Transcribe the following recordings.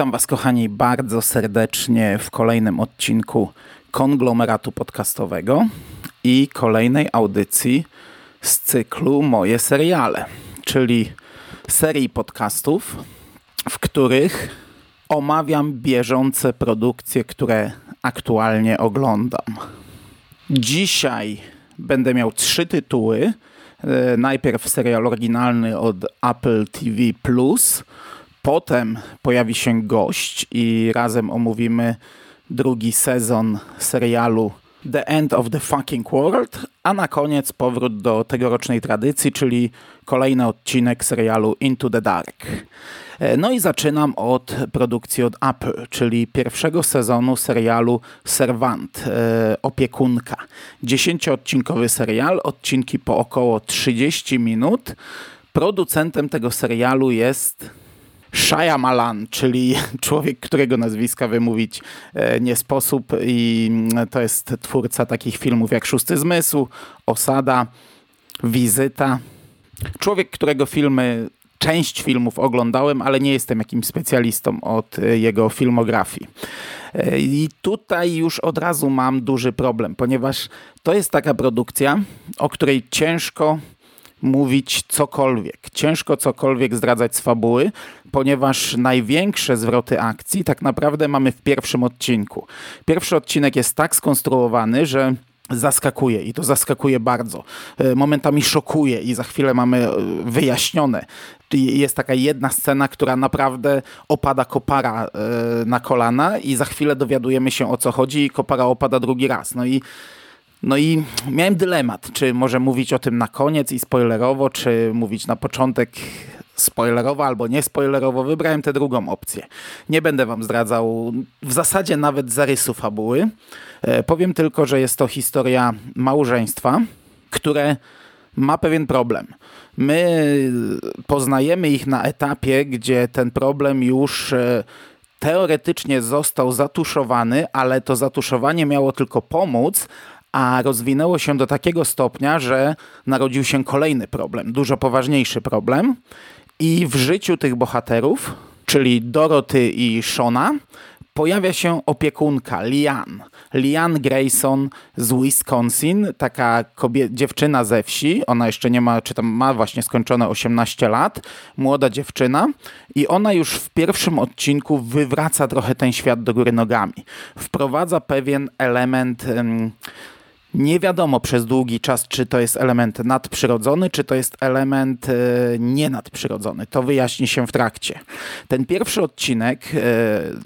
Witam Was, kochani, bardzo serdecznie w kolejnym odcinku konglomeratu podcastowego i kolejnej audycji z cyklu Moje seriale, czyli serii podcastów, w których omawiam bieżące produkcje, które aktualnie oglądam. Dzisiaj będę miał trzy tytuły. E, Najpierw serial oryginalny od Apple TV Plus, potem pojawi się gość i razem omówimy drugi sezon serialu The End of the Fucking World, a na koniec powrót do tegorocznej tradycji, czyli kolejny odcinek serialu Into the Dark. E, No i zaczynam od produkcji od Apple, czyli pierwszego sezonu serialu Servant, e, opiekunka. Dziesięcioodcinkowy serial, odcinki po około 30 minut. Producentem tego serialu jest Shyamalan, czyli człowiek, którego nazwiska wymówić e, nie sposób i mm, to jest twórca takich filmów jak Szósty Zmysł, Osada, Wizyta. Człowiek, którego filmy, część filmów oglądałem, ale nie jestem jakimś specjalistą od e, jego filmografii. E, I tutaj już od razu mam duży problem, ponieważ to jest taka produkcja, o której ciężko mówić cokolwiek. Ciężko cokolwiek zdradzać z fabuły, ponieważ największe zwroty akcji tak naprawdę mamy w pierwszym odcinku. Pierwszy odcinek jest tak skonstruowany, że zaskakuje i to zaskakuje bardzo. E, Momentami szokuje i za chwilę mamy e, wyjaśnione. Jest taka jedna scena, która naprawdę opada kopara e, na kolana i za chwilę dowiadujemy się o co chodzi i kopara opada drugi raz. No i no i miałem dylemat, czy może mówić o tym na koniec i spoilerowo, czy mówić na początek spoilerowo albo nie spoilerowo. Wybrałem tę drugą opcję. Nie będę wam zdradzał w zasadzie nawet zarysu fabuły. E, powiem tylko, że jest to historia małżeństwa, które ma pewien problem. My poznajemy ich na etapie, gdzie ten problem już e, teoretycznie został zatuszowany, ale to zatuszowanie miało tylko pomóc, a rozwinęło się do takiego stopnia, że narodził się kolejny problem, dużo poważniejszy problem. I w życiu tych bohaterów, czyli Doroty i Shona, pojawia się opiekunka Lian. Lian Grayson z Wisconsin, taka kobie- dziewczyna ze wsi. Ona jeszcze nie ma, czy tam ma właśnie skończone 18 lat. Młoda dziewczyna. I ona już w pierwszym odcinku wywraca trochę ten świat do góry nogami. Wprowadza pewien element. em, nie wiadomo przez długi czas, czy to jest element nadprzyrodzony, czy to jest element e, nienadprzyrodzony. To wyjaśni się w trakcie. Ten pierwszy odcinek e,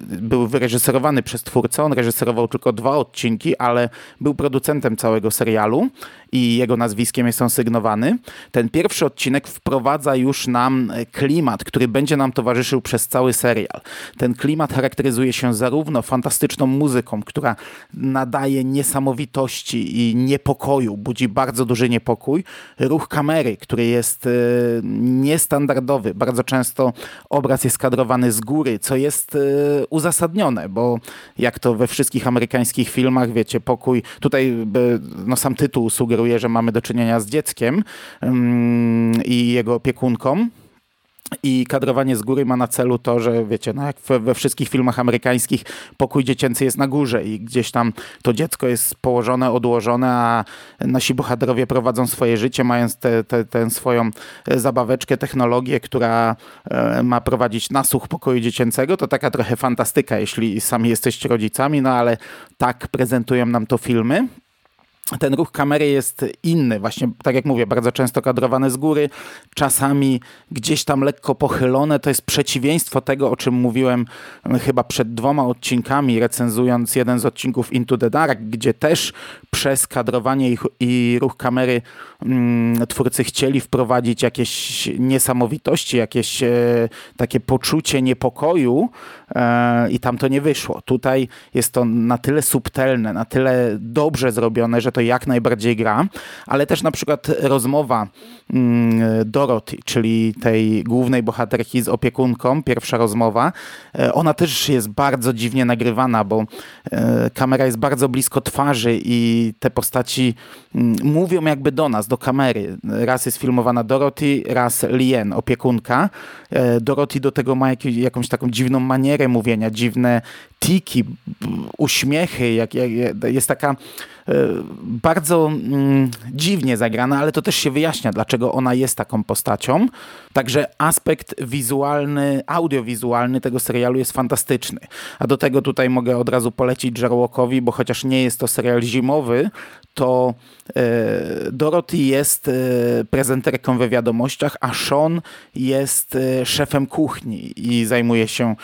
był wyreżyserowany przez twórcę. On reżyserował tylko dwa odcinki, ale był producentem całego serialu i jego nazwiskiem jest on sygnowany. Ten pierwszy odcinek wprowadza już nam klimat, który będzie nam towarzyszył przez cały serial. Ten klimat charakteryzuje się zarówno fantastyczną muzyką, która nadaje niesamowitości i niepokoju, budzi bardzo duży niepokój. Ruch kamery, który jest e, niestandardowy. Bardzo często obraz jest kadrowany z góry, co jest e, uzasadnione, bo jak to we wszystkich amerykańskich filmach, wiecie, pokój, tutaj e, no, sam tytuł sugeruje, że mamy do czynienia z dzieckiem mm, i jego opiekunką. I kadrowanie z góry ma na celu to, że wiecie, no jak we, wszystkich filmach amerykańskich pokój dziecięcy jest na górze i gdzieś tam to dziecko jest położone, odłożone, a nasi bohaterowie prowadzą swoje życie, mając tę te, tę swoją e, zabaweczkę, technologię, która e, ma prowadzić nasłuch pokoju dziecięcego. To taka trochę fantastyka, jeśli sami jesteście rodzicami, no ale tak prezentują nam to filmy. Ten ruch kamery jest inny. Właśnie, tak jak mówię, bardzo często kadrowane z góry, czasami gdzieś tam lekko pochylone. To jest przeciwieństwo tego, o czym mówiłem mm, chyba przed dwoma odcinkami, recenzując jeden z odcinków Into the Dark, gdzie też przez kadrowanie i, i ruch kamery mm, twórcy chcieli wprowadzić jakieś niesamowitości, jakieś e, takie poczucie niepokoju e, i tam to nie wyszło. Tutaj jest to na tyle subtelne, na tyle dobrze zrobione, że to jak najbardziej gra, ale też na przykład rozmowa mm, Dorothy, czyli tej głównej bohaterki z opiekunką, pierwsza rozmowa, e, ona też jest bardzo dziwnie nagrywana, bo e, kamera jest bardzo blisko twarzy i te postaci mm, mówią jakby do nas, do kamery. Raz jest filmowana Dorothy, raz Lien, opiekunka. E, Dorothy do tego ma jakąś taką dziwną manierę mówienia, dziwne tiki, uśmiechy, jak, jak, jest taka bardzo mm, dziwnie zagrana, ale to też się wyjaśnia, dlaczego ona jest taką postacią. Także aspekt wizualny, audiowizualny tego serialu jest fantastyczny. A do tego tutaj mogę od razu polecić Jarłokowi, bo chociaż nie jest to serial zimowy, to e, Dorothy jest e, prezenterką we wiadomościach, a Sean jest e, szefem kuchni i zajmuje się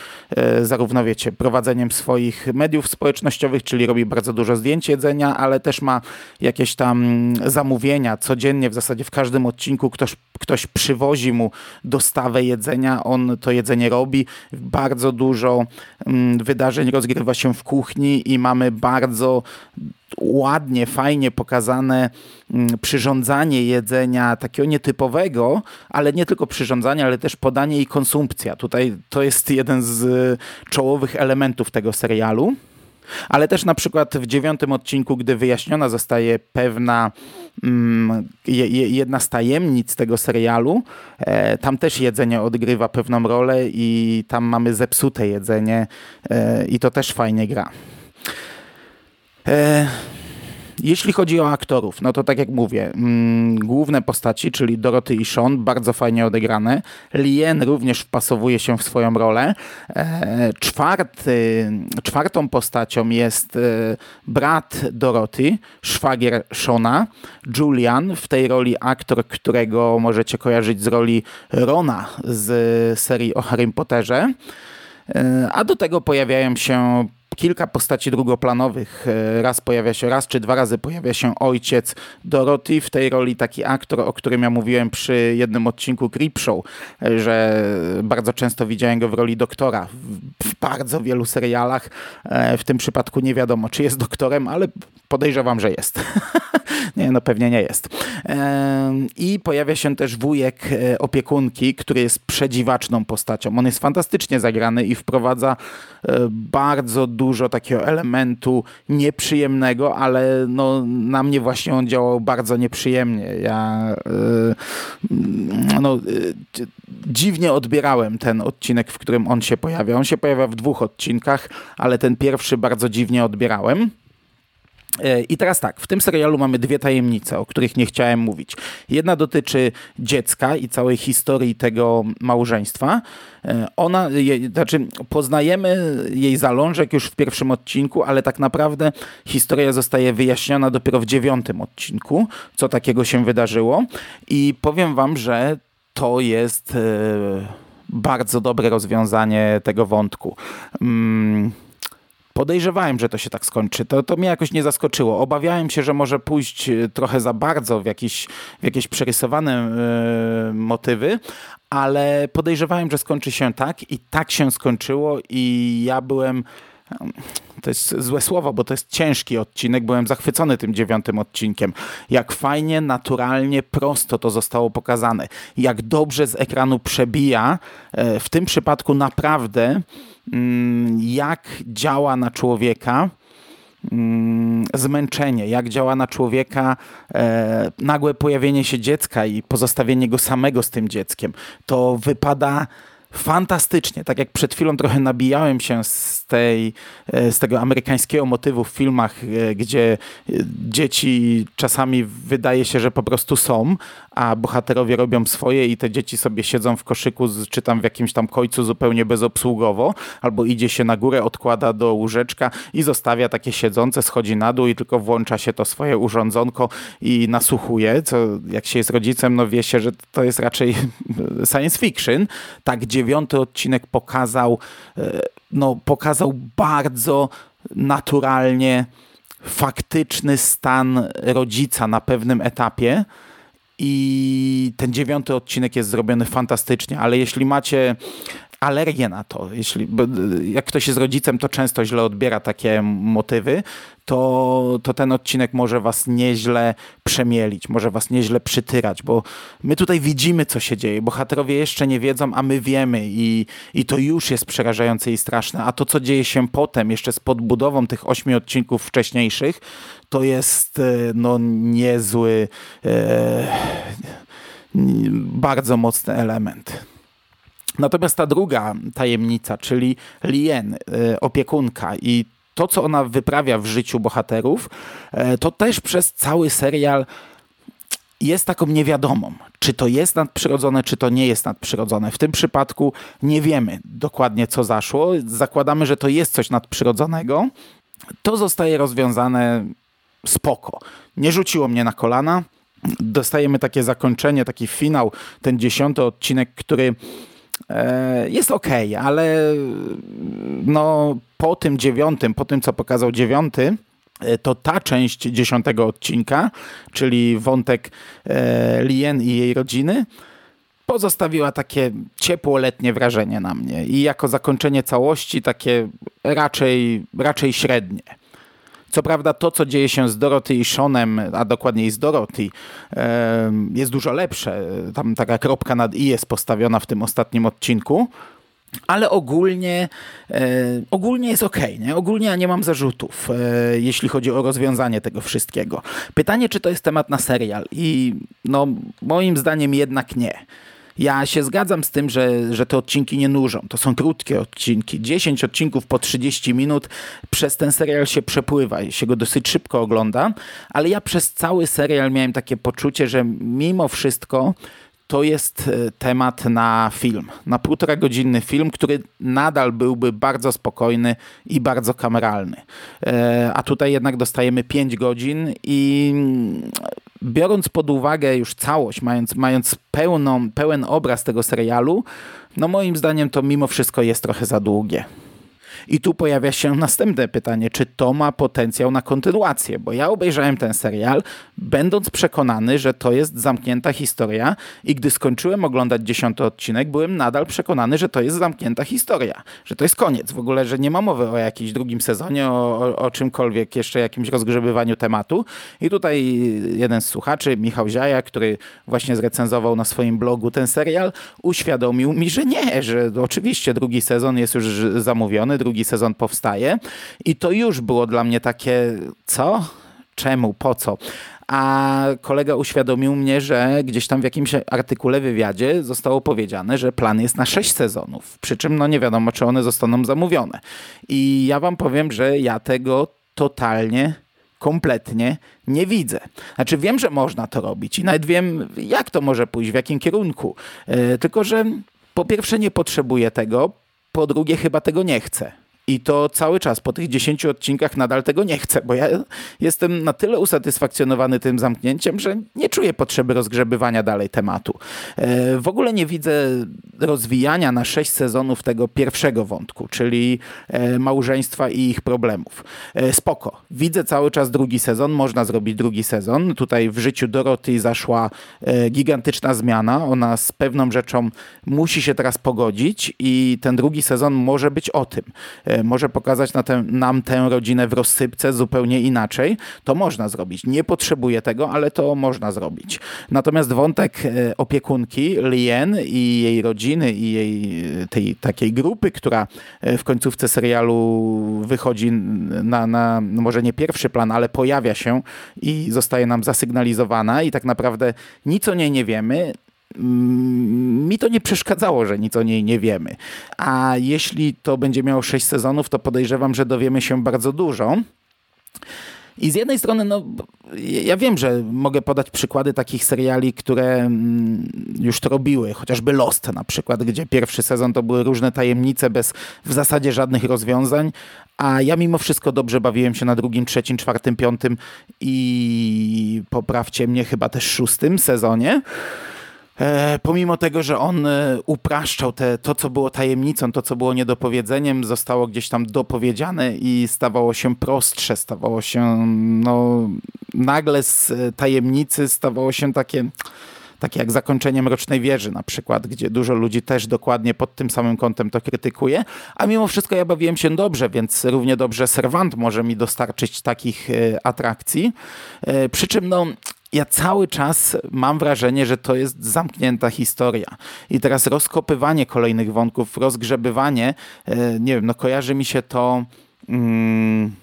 zarówno, wiecie, prowadzeniem swoich mediów społecznościowych, czyli robi bardzo dużo zdjęć jedzenia, ale też ma jakieś tam zamówienia codziennie, w zasadzie w każdym odcinku ktoś, ktoś przywozi mu dostawę jedzenia, on to jedzenie robi. Bardzo dużo mm, wydarzeń rozgrywa się w kuchni i mamy bardzo ładnie, fajnie pokazane mm, przyrządzanie jedzenia takiego nietypowego, ale nie tylko przyrządzanie, ale też podanie i konsumpcja. Tutaj to jest jeden z czołowych elementów tego serialu. Ale też na przykład w dziewiątym odcinku, gdy wyjaśniona zostaje pewna mm, jedna z tajemnic tego serialu, e, tam też jedzenie odgrywa pewną rolę i tam mamy zepsute jedzenie e, i to też fajnie gra. E, jeśli chodzi o aktorów, no to tak jak mówię, mm, główne postaci, czyli Doroty i Sean, bardzo fajnie odegrane. Lien również wpasowuje się w swoją rolę. E, czwarty, czwartą postacią jest e, brat Doroty, szwagier Shona, Julian, w tej roli aktor, którego możecie kojarzyć z roli Rona z serii o Harry Potterze. E, a do tego pojawiają się kilka postaci drugoplanowych. E, raz pojawia się, raz czy dwa razy pojawia się ojciec Dorothy, w tej roli taki aktor, o którym ja mówiłem przy jednym odcinku Creepshow, e, że bardzo często widziałem go w roli doktora w bardzo wielu serialach. E, w tym przypadku nie wiadomo, czy jest doktorem, ale podejrzewam, że jest. nie, no pewnie nie jest. I pojawia się też wujek opiekunki, który jest przedziwaczną postacią. On jest fantastycznie zagrany i wprowadza bardzo dużo takiego elementu nieprzyjemnego, ale no, na mnie właśnie on działał bardzo nieprzyjemnie. Ja yy, no, dziwnie odbierałem ten odcinek, w którym on się pojawia. On się pojawia w dwóch odcinkach, ale ten pierwszy bardzo dziwnie odbierałem. I teraz tak, w tym serialu mamy dwie tajemnice, o których nie chciałem mówić. Jedna dotyczy dziecka i całej historii tego małżeństwa. E, ona, znaczy poznajemy jej zalążek już w pierwszym odcinku, ale tak naprawdę historia zostaje wyjaśniona dopiero w dziewiątym odcinku, co takiego się wydarzyło. I powiem wam, że to jest e, bardzo dobre rozwiązanie tego wątku. Mm Podejrzewałem, że to się tak skończy. To, to mnie jakoś nie zaskoczyło. Obawiałem się, że może pójść e, trochę za bardzo w jakieś, w jakieś przerysowane y, motywy, ale podejrzewałem, że skończy się tak i tak się skończyło i ja byłem to jest złe słowo, bo to jest ciężki odcinek. Byłem zachwycony tym dziewiątym odcinkiem. Jak fajnie, naturalnie, prosto to zostało pokazane. Jak dobrze z ekranu przebija. E, w tym przypadku naprawdę jak działa na człowieka mm, zmęczenie, jak działa na człowieka e, nagłe pojawienie się dziecka i pozostawienie go samego z tym dzieckiem. To wypada fantastycznie. Tak jak przed chwilą trochę nabijałem się z, tej, e, z tego amerykańskiego motywu w filmach, e, gdzie dzieci czasami wydaje się, że po prostu są, a bohaterowie robią swoje i te dzieci sobie siedzą w koszyku, czy tam w jakimś tam końcu zupełnie bezobsługowo, albo idzie się na górę, odkłada do łóżeczka i zostawia takie siedzące, schodzi na dół i tylko włącza się to swoje urządzonko i nasłuchuje, co jak się jest rodzicem, no wie się, że to jest raczej science fiction. Tak dziewiąty odcinek pokazał, e, no pokazał bardzo naturalnie faktyczny stan rodzica na pewnym etapie. I ten dziewiąty odcinek jest zrobiony fantastycznie, ale jeśli macie alergię na to. Jeśli, jak ktoś jest rodzicem, to często źle odbiera takie motywy, to, to ten odcinek może was nieźle przemielić, może was nieźle przytyrać, bo my tutaj widzimy, co się dzieje. Bohaterowie jeszcze nie wiedzą, a my wiemy i, i to już jest przerażające i straszne. A to, co dzieje się potem, jeszcze z podbudową tych ośmiu odcinków wcześniejszych, to jest e, no niezły, e, bardzo mocny element. Natomiast ta druga tajemnica, czyli Lien, e, opiekunka i to, co ona wyprawia w życiu bohaterów, e, to też przez cały serial jest taką niewiadomą. Czy to jest nadprzyrodzone, czy to nie jest nadprzyrodzone. W tym przypadku nie wiemy dokładnie, co zaszło. Zakładamy, że to jest coś nadprzyrodzonego. To zostaje rozwiązane spoko. Nie rzuciło mnie na kolana. Dostajemy takie zakończenie, taki finał, ten dziesiąty odcinek, który jest ok, ale no, po tym dziewiątym, po tym co pokazał dziewiąty, e, to ta część dziesiątego odcinka, czyli wątek e, Lien i jej rodziny, pozostawiła takie ciepło letnie wrażenie na mnie i jako zakończenie całości takie raczej, raczej średnie. Co prawda to, co dzieje się z Dorothy i Seanem, a dokładniej z Dorothy, jest dużo lepsze. Tam taka kropka nad i jest postawiona w tym ostatnim odcinku. Ale ogólnie, ogólnie jest ok, nie? Ogólnie ja nie mam zarzutów, e, jeśli chodzi o rozwiązanie tego wszystkiego. Pytanie, czy to jest temat na serial? I no, moim zdaniem jednak nie. Ja się zgadzam z tym, że, że te odcinki nie nużą. To są krótkie odcinki. 10 odcinków po 30 minut. Przez ten serial się przepływa i się go dosyć szybko ogląda. Ale ja przez cały serial miałem takie poczucie, że mimo wszystko to jest e, temat na film, na półtora godzinny film, który nadal byłby bardzo spokojny i bardzo kameralny. E, a tutaj jednak dostajemy 5 godzin i biorąc pod uwagę już całość, mając, mając pełną, pełen obraz tego serialu, no moim zdaniem to mimo wszystko jest trochę za długie. I tu pojawia się następne pytanie, czy to ma potencjał na kontynuację, bo ja obejrzałem ten serial, będąc przekonany, że to jest zamknięta historia i gdy skończyłem oglądać dziesiąty odcinek, byłem nadal przekonany, że to jest zamknięta historia, że to jest koniec, w ogóle, że nie ma mowy o jakimś drugim sezonie, o, o, o czymkolwiek, jeszcze jakimś rozgrzebywaniu tematu. I tutaj jeden z słuchaczy, Michał Ziaja, który właśnie zrecenzował na swoim blogu ten serial, uświadomił mi, że nie, że oczywiście drugi sezon jest już zamówiony, drugi drugi sezon powstaje. I to już było dla mnie takie, co? Czemu? Po co? A kolega uświadomił mnie, że gdzieś tam w jakimś artykule, wywiadzie zostało powiedziane, że plan jest na sześć sezonów. Przy czym no nie wiadomo, czy one zostaną zamówione. I ja wam powiem, że ja tego totalnie kompletnie nie widzę. Znaczy wiem, że można to robić i nawet wiem, jak to może pójść, w jakim kierunku. Yy, tylko, że po pierwsze nie potrzebuję tego, po drugie chyba tego nie chcę. I to cały czas, po tych 10 odcinkach nadal tego nie chcę, bo ja jestem na tyle usatysfakcjonowany tym zamknięciem, że nie czuję potrzeby rozgrzebywania dalej tematu. E, w ogóle nie widzę rozwijania na 6 sezonów tego pierwszego wątku, czyli e, małżeństwa i ich problemów. E, spoko. Widzę cały czas drugi sezon, można zrobić drugi sezon. Tutaj w życiu Doroty zaszła gigantyczna zmiana. Ona z pewną rzeczą musi się teraz pogodzić i ten drugi sezon może być o tym może pokazać na nam tę rodzinę w rozsypce zupełnie inaczej, to można zrobić. Nie potrzebuje tego, ale to można zrobić. Natomiast wątek e, opiekunki Lien i jej rodziny i jej e, tej takiej grupy, która e, w końcówce serialu wychodzi na, na no może nie pierwszy plan, ale pojawia się i zostaje nam zasygnalizowana i tak naprawdę nic o niej nie wiemy. Mm, mi to nie przeszkadzało, że nic o niej nie wiemy. A jeśli to będzie miało 6 sezonów, to podejrzewam, że dowiemy się bardzo dużo. I z jednej strony, no, ja wiem, że mogę podać przykłady takich seriali, które mm, już to robiły, chociażby Lost na przykład, gdzie pierwszy sezon to były różne tajemnice bez w zasadzie żadnych rozwiązań, a ja mimo wszystko dobrze bawiłem się na drugim, trzecim, czwartym, piątym i poprawcie mnie chyba też szóstym sezonie. E, pomimo tego, że on e, upraszczał te, to, co było tajemnicą, to, co było niedopowiedzeniem, zostało gdzieś tam dopowiedziane i stawało się prostsze, stawało się, no, nagle z e, tajemnicy stawało się takie takie jak zakończenie Mrocznej Wieży na przykład, gdzie dużo ludzi też dokładnie pod tym samym kątem to krytykuje, a mimo wszystko ja bawiłem się dobrze, więc równie dobrze Servant może mi dostarczyć takich atrakcji. Przy czym no, ja cały czas mam wrażenie, że to jest zamknięta historia. I teraz rozkopywanie kolejnych wątków, rozgrzebywanie, e, nie wiem, no kojarzy mi się to. Mm,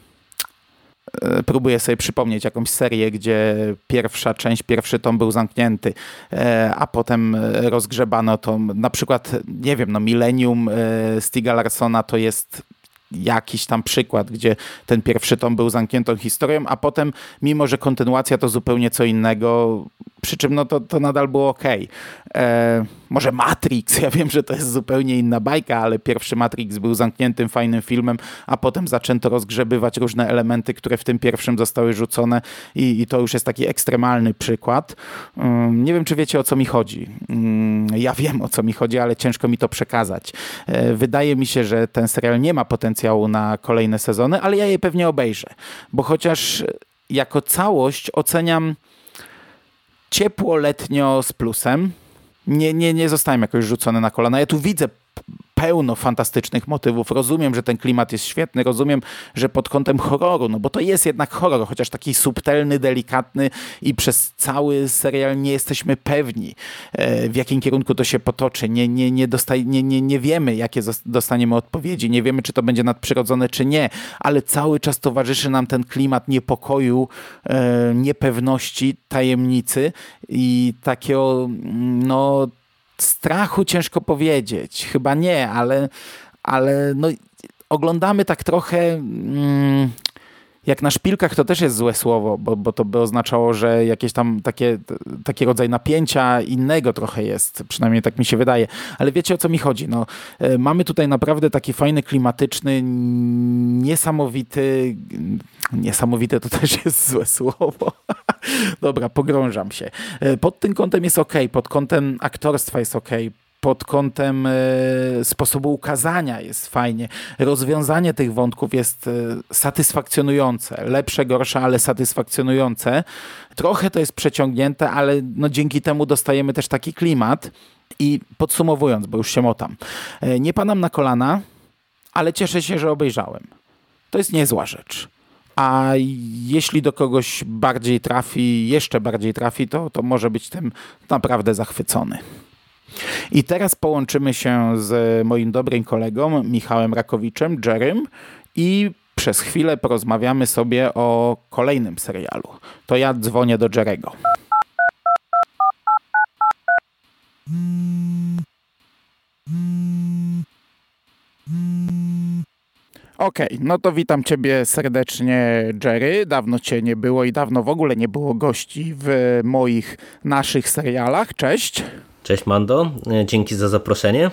e, próbuję sobie przypomnieć jakąś serię, gdzie pierwsza część, pierwszy tom był zamknięty, e, a potem rozgrzebano to. Na przykład, nie wiem, no Millennium Stiga Larsona to jest jakiś tam przykład, gdzie ten pierwszy tom był zamkniętą historią, a potem, mimo że kontynuacja to zupełnie co innego, przy czym no to, to nadal było ok. E, może Matrix, ja wiem, że to jest zupełnie inna bajka, ale pierwszy Matrix był zamkniętym, fajnym filmem, a potem zaczęto rozgrzebywać różne elementy, które w tym pierwszym zostały rzucone i, i to już jest taki ekstremalny przykład. Um, nie wiem, czy wiecie o co mi chodzi. Um, ja wiem o co mi chodzi, ale ciężko mi to przekazać. E, wydaje mi się, że ten serial nie ma potencjału na kolejne sezony, ale ja je pewnie obejrzę, bo chociaż jako całość oceniam ciepło letnio z plusem. Nie, nie, nie zostałem jakoś rzucony na kolana. Ja tu widzę pełno fantastycznych motywów. Rozumiem, że ten klimat jest świetny, rozumiem, że pod kątem horroru, no bo to jest jednak horror, chociaż taki subtelny, delikatny i przez cały serial nie jesteśmy pewni, e, w jakim kierunku to się potoczy. Nie, nie, nie, dostaj, nie, nie, nie wiemy, jakie dostaniemy odpowiedzi, nie wiemy, czy to będzie nadprzyrodzone, czy nie, ale cały czas towarzyszy nam ten klimat niepokoju, e, niepewności, tajemnicy i takiego, no strachu ciężko powiedzieć. Chyba nie, ale, ale no, oglądamy tak trochę. Mm, jak na szpilkach to też jest złe słowo, bo, bo to by oznaczało, że jakieś tam takie, taki rodzaj napięcia innego trochę jest, przynajmniej tak mi się wydaje. Ale wiecie o co mi chodzi? No, e, mamy tutaj naprawdę taki fajny, klimatyczny, niesamowity, niesamowite to też jest złe słowo. Dobra, pogrążam się. E, pod tym kątem jest ok, pod kątem aktorstwa jest ok, pod kątem e, sposobu ukazania jest fajnie. Rozwiązanie tych wątków jest e, satysfakcjonujące. Lepsze, gorsze, ale satysfakcjonujące. Trochę to jest przeciągnięte, ale no dzięki temu dostajemy też taki klimat. I podsumowując, bo już się motam, e, nie panam na kolana, ale cieszę się, że obejrzałem. To jest niezła rzecz. A jeśli do kogoś bardziej trafi, jeszcze bardziej trafi, to, to może być tym naprawdę zachwycony. I teraz połączymy się z moim dobrym kolegą Michałem Rakowiczem, Jerrym i przez chwilę porozmawiamy sobie o kolejnym serialu. To ja dzwonię do Jerego. Okej, okay, no to witam Ciebie serdecznie, Jerry. Dawno Cię nie było i dawno w ogóle nie było gości w moich, naszych serialach. Cześć. Cześć Mando, e, dzięki za zaproszenie.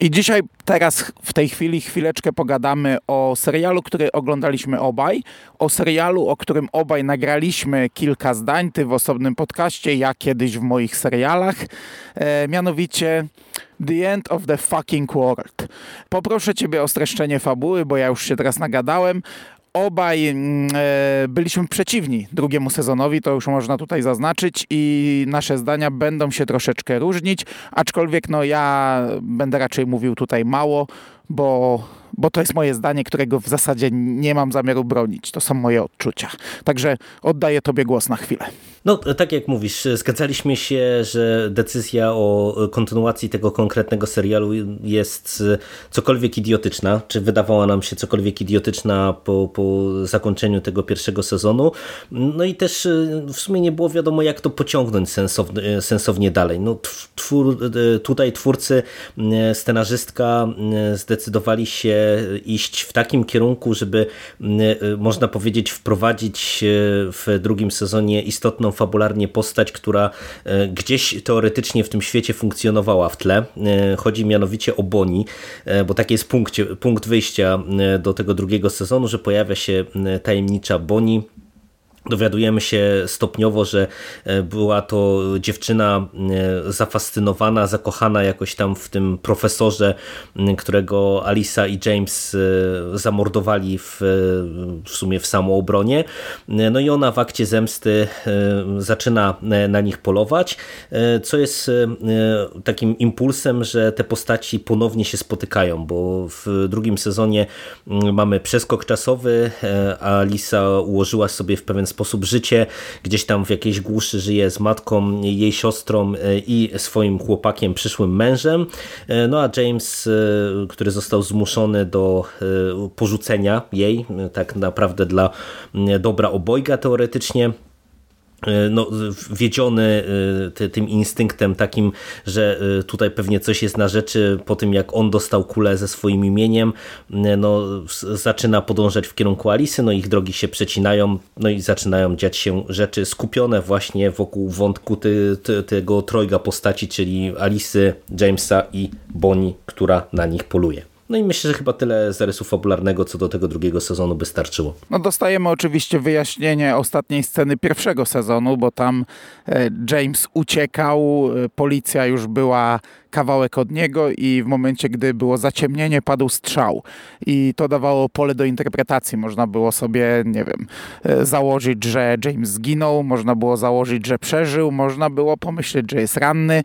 I dzisiaj, teraz, w tej chwili, chwileczkę pogadamy o serialu, który oglądaliśmy obaj, o serialu, o którym obaj nagraliśmy kilka zdań, ty w osobnym podcaście, ja kiedyś w moich serialach, e, mianowicie The End of the Fucking World. Poproszę ciebie o streszczenie fabuły, bo ja już się teraz nagadałem obaj mm, e, byliśmy przeciwni drugiemu sezonowi, to już można tutaj zaznaczyć i nasze zdania będą się troszeczkę różnić, aczkolwiek no ja będę raczej mówił tutaj mało, bo bo to jest moje zdanie, którego w zasadzie nie mam zamiaru bronić. To są moje odczucia. Także oddaję Tobie głos na chwilę. No, tak jak mówisz, zgadzaliśmy się, że decyzja o kontynuacji tego konkretnego serialu jest cokolwiek idiotyczna, czy wydawała nam się cokolwiek idiotyczna po, po zakończeniu tego pierwszego sezonu. No i też e, w sumie nie było wiadomo, jak to pociągnąć sensownie, sensownie dalej. No, twór, e, tutaj twórcy, e, scenarzystka zdecydowali się iść w takim kierunku, żeby można powiedzieć wprowadzić w drugim sezonie istotną fabularnie postać, która gdzieś teoretycznie w tym świecie funkcjonowała w tle. Chodzi mianowicie o Boni, bo taki jest punkt, punkt wyjścia do tego drugiego sezonu, że pojawia się tajemnicza Boni, Dowiadujemy się stopniowo, że e, była to dziewczyna e, zafascynowana, zakochana jakoś tam w tym profesorze, którego Alisa i James e, zamordowali w, w sumie w samoobronie. No i ona w akcie zemsty zaczyna na nich polować, co jest takim impulsem, że te postaci ponownie się spotykają, bo w drugim sezonie mamy przeskok czasowy, Alisa ułożyła sobie w pewien sposób sposób życie, gdzieś tam w jakiejś głuszy żyje z matką, jej siostrą e, i swoim chłopakiem, przyszłym mężem. E, no a James, e, który został zmuszony do porzucenia jej, tak naprawdę dla dobra obojga teoretycznie, no, wiedziony e, tym instynktem takim, że e, tutaj pewnie coś jest na rzeczy po tym jak on dostał kulę ze swoim imieniem, no, zaczyna podążać w kierunku Alisy, no ich drogi się przecinają, no i zaczynają dziać się rzeczy skupione właśnie wokół wątku ty, ty, tego trojga postaci, czyli Alisy, Jamesa i Bonnie, która na nich poluje. No i myślę, że chyba tyle zarysu fabularnego co do tego drugiego sezonu by starczyło. No dostajemy oczywiście wyjaśnienie ostatniej sceny pierwszego sezonu, bo tam e, James uciekał, e, policja już była kawałek od niego i w momencie, gdy było zaciemnienie, padł strzał. I to dawało pole do interpretacji. Można było sobie, nie wiem, e, założyć, że James zginął, można było założyć, że przeżył, można było pomyśleć, że jest ranny.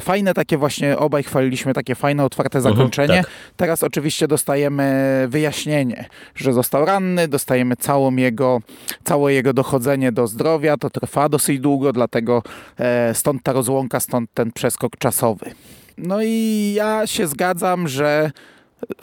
Fajne takie właśnie, obaj chwaliliśmy takie fajne, otwarte mhm, zakończenie. tak. Teraz oczywiście dostajemy wyjaśnienie, że został ranny, dostajemy całą jego, całe jego dochodzenie do zdrowia. To trwa dosyć długo, dlatego e, stąd ta rozłąka, stąd ten przeskok czasowy. No i ja się zgadzam, że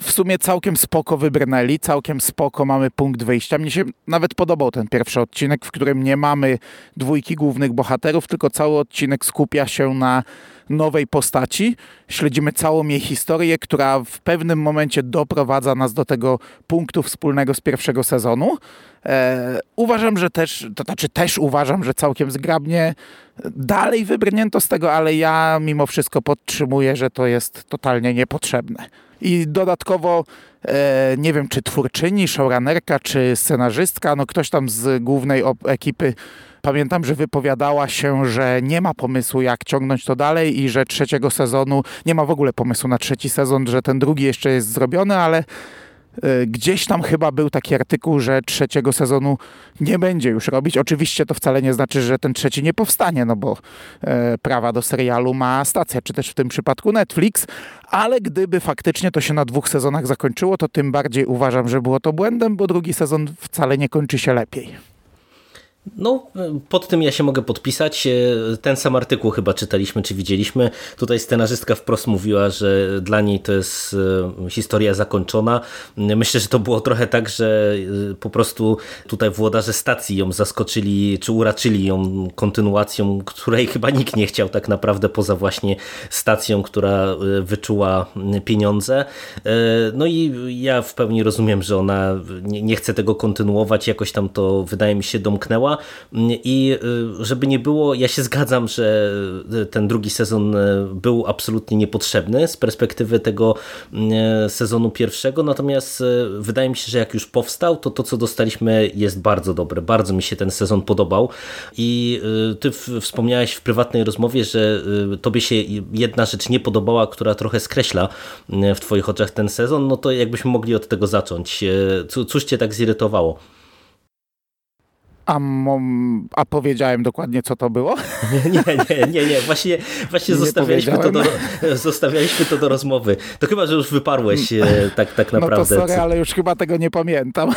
w sumie całkiem spoko wybrnęli, całkiem spoko mamy punkt wyjścia. Mnie się nawet podobał ten pierwszy odcinek, w którym nie mamy dwójki głównych bohaterów, tylko cały odcinek skupia się na nowej postaci. Śledzimy całą jej historię, która w pewnym momencie doprowadza nas do tego punktu wspólnego z pierwszego sezonu. E, uważam, że też, to znaczy też uważam, że całkiem zgrabnie dalej wybrnięto z tego, ale ja mimo wszystko podtrzymuję, że to jest totalnie niepotrzebne. I dodatkowo e, nie wiem, czy twórczyni, showrunnerka, czy scenarzystka, no ktoś tam z głównej ekipy Pamiętam, że wypowiadała się, że nie ma pomysłu, jak ciągnąć to dalej i że trzeciego sezonu nie ma w ogóle pomysłu na trzeci sezon, że ten drugi jeszcze jest zrobiony, ale Gdzieś tam chyba był taki artykuł, że trzeciego sezonu nie będzie już robić. Oczywiście to wcale nie znaczy, że ten trzeci nie powstanie, no bo e, prawa do serialu ma stacja, czy też w tym przypadku Netflix, ale gdyby faktycznie to się na dwóch sezonach zakończyło, to tym bardziej uważam, że było to błędem, bo drugi sezon wcale nie kończy się lepiej. No, pod tym ja się mogę podpisać. Ten sam artykuł chyba czytaliśmy, czy widzieliśmy. Tutaj scenarzystka wprost mówiła, że dla niej to jest e, historia zakończona. Myślę, że to było trochę tak, że e, po prostu tutaj włodarze stacji ją zaskoczyli, czy uraczyli ją kontynuacją, której chyba nikt nie chciał tak naprawdę, poza właśnie stacją, która e, wyczuła pieniądze. No i ja w pełni rozumiem, że ona nie chce tego kontynuować, jakoś tam to wydaje mi się domknęła i y, żeby nie było, ja się zgadzam, że y, ten drugi sezon y, był absolutnie niepotrzebny z perspektywy tego sezonu pierwszego, natomiast wydaje mi się, że jak już powstał, to to co dostaliśmy jest bardzo dobre. Bardzo mi się ten sezon podobał i ty wspomniałeś w prywatnej rozmowie, że tobie się jedna rzecz nie podobała, która trochę skreśla w twoich oczach ten sezon, no to jakbyśmy mogli od tego zacząć. Cóż cię tak zirytowało? A, a powiedziałem dokładnie, co to było? Nie, nie, nie, nie. Właśnie, właśnie nie zostawialiśmy, to do, zostawialiśmy to do rozmowy. To chyba, że już wyparłeś e, tak, tak naprawdę. No to sorry, ale już chyba tego nie pamiętam.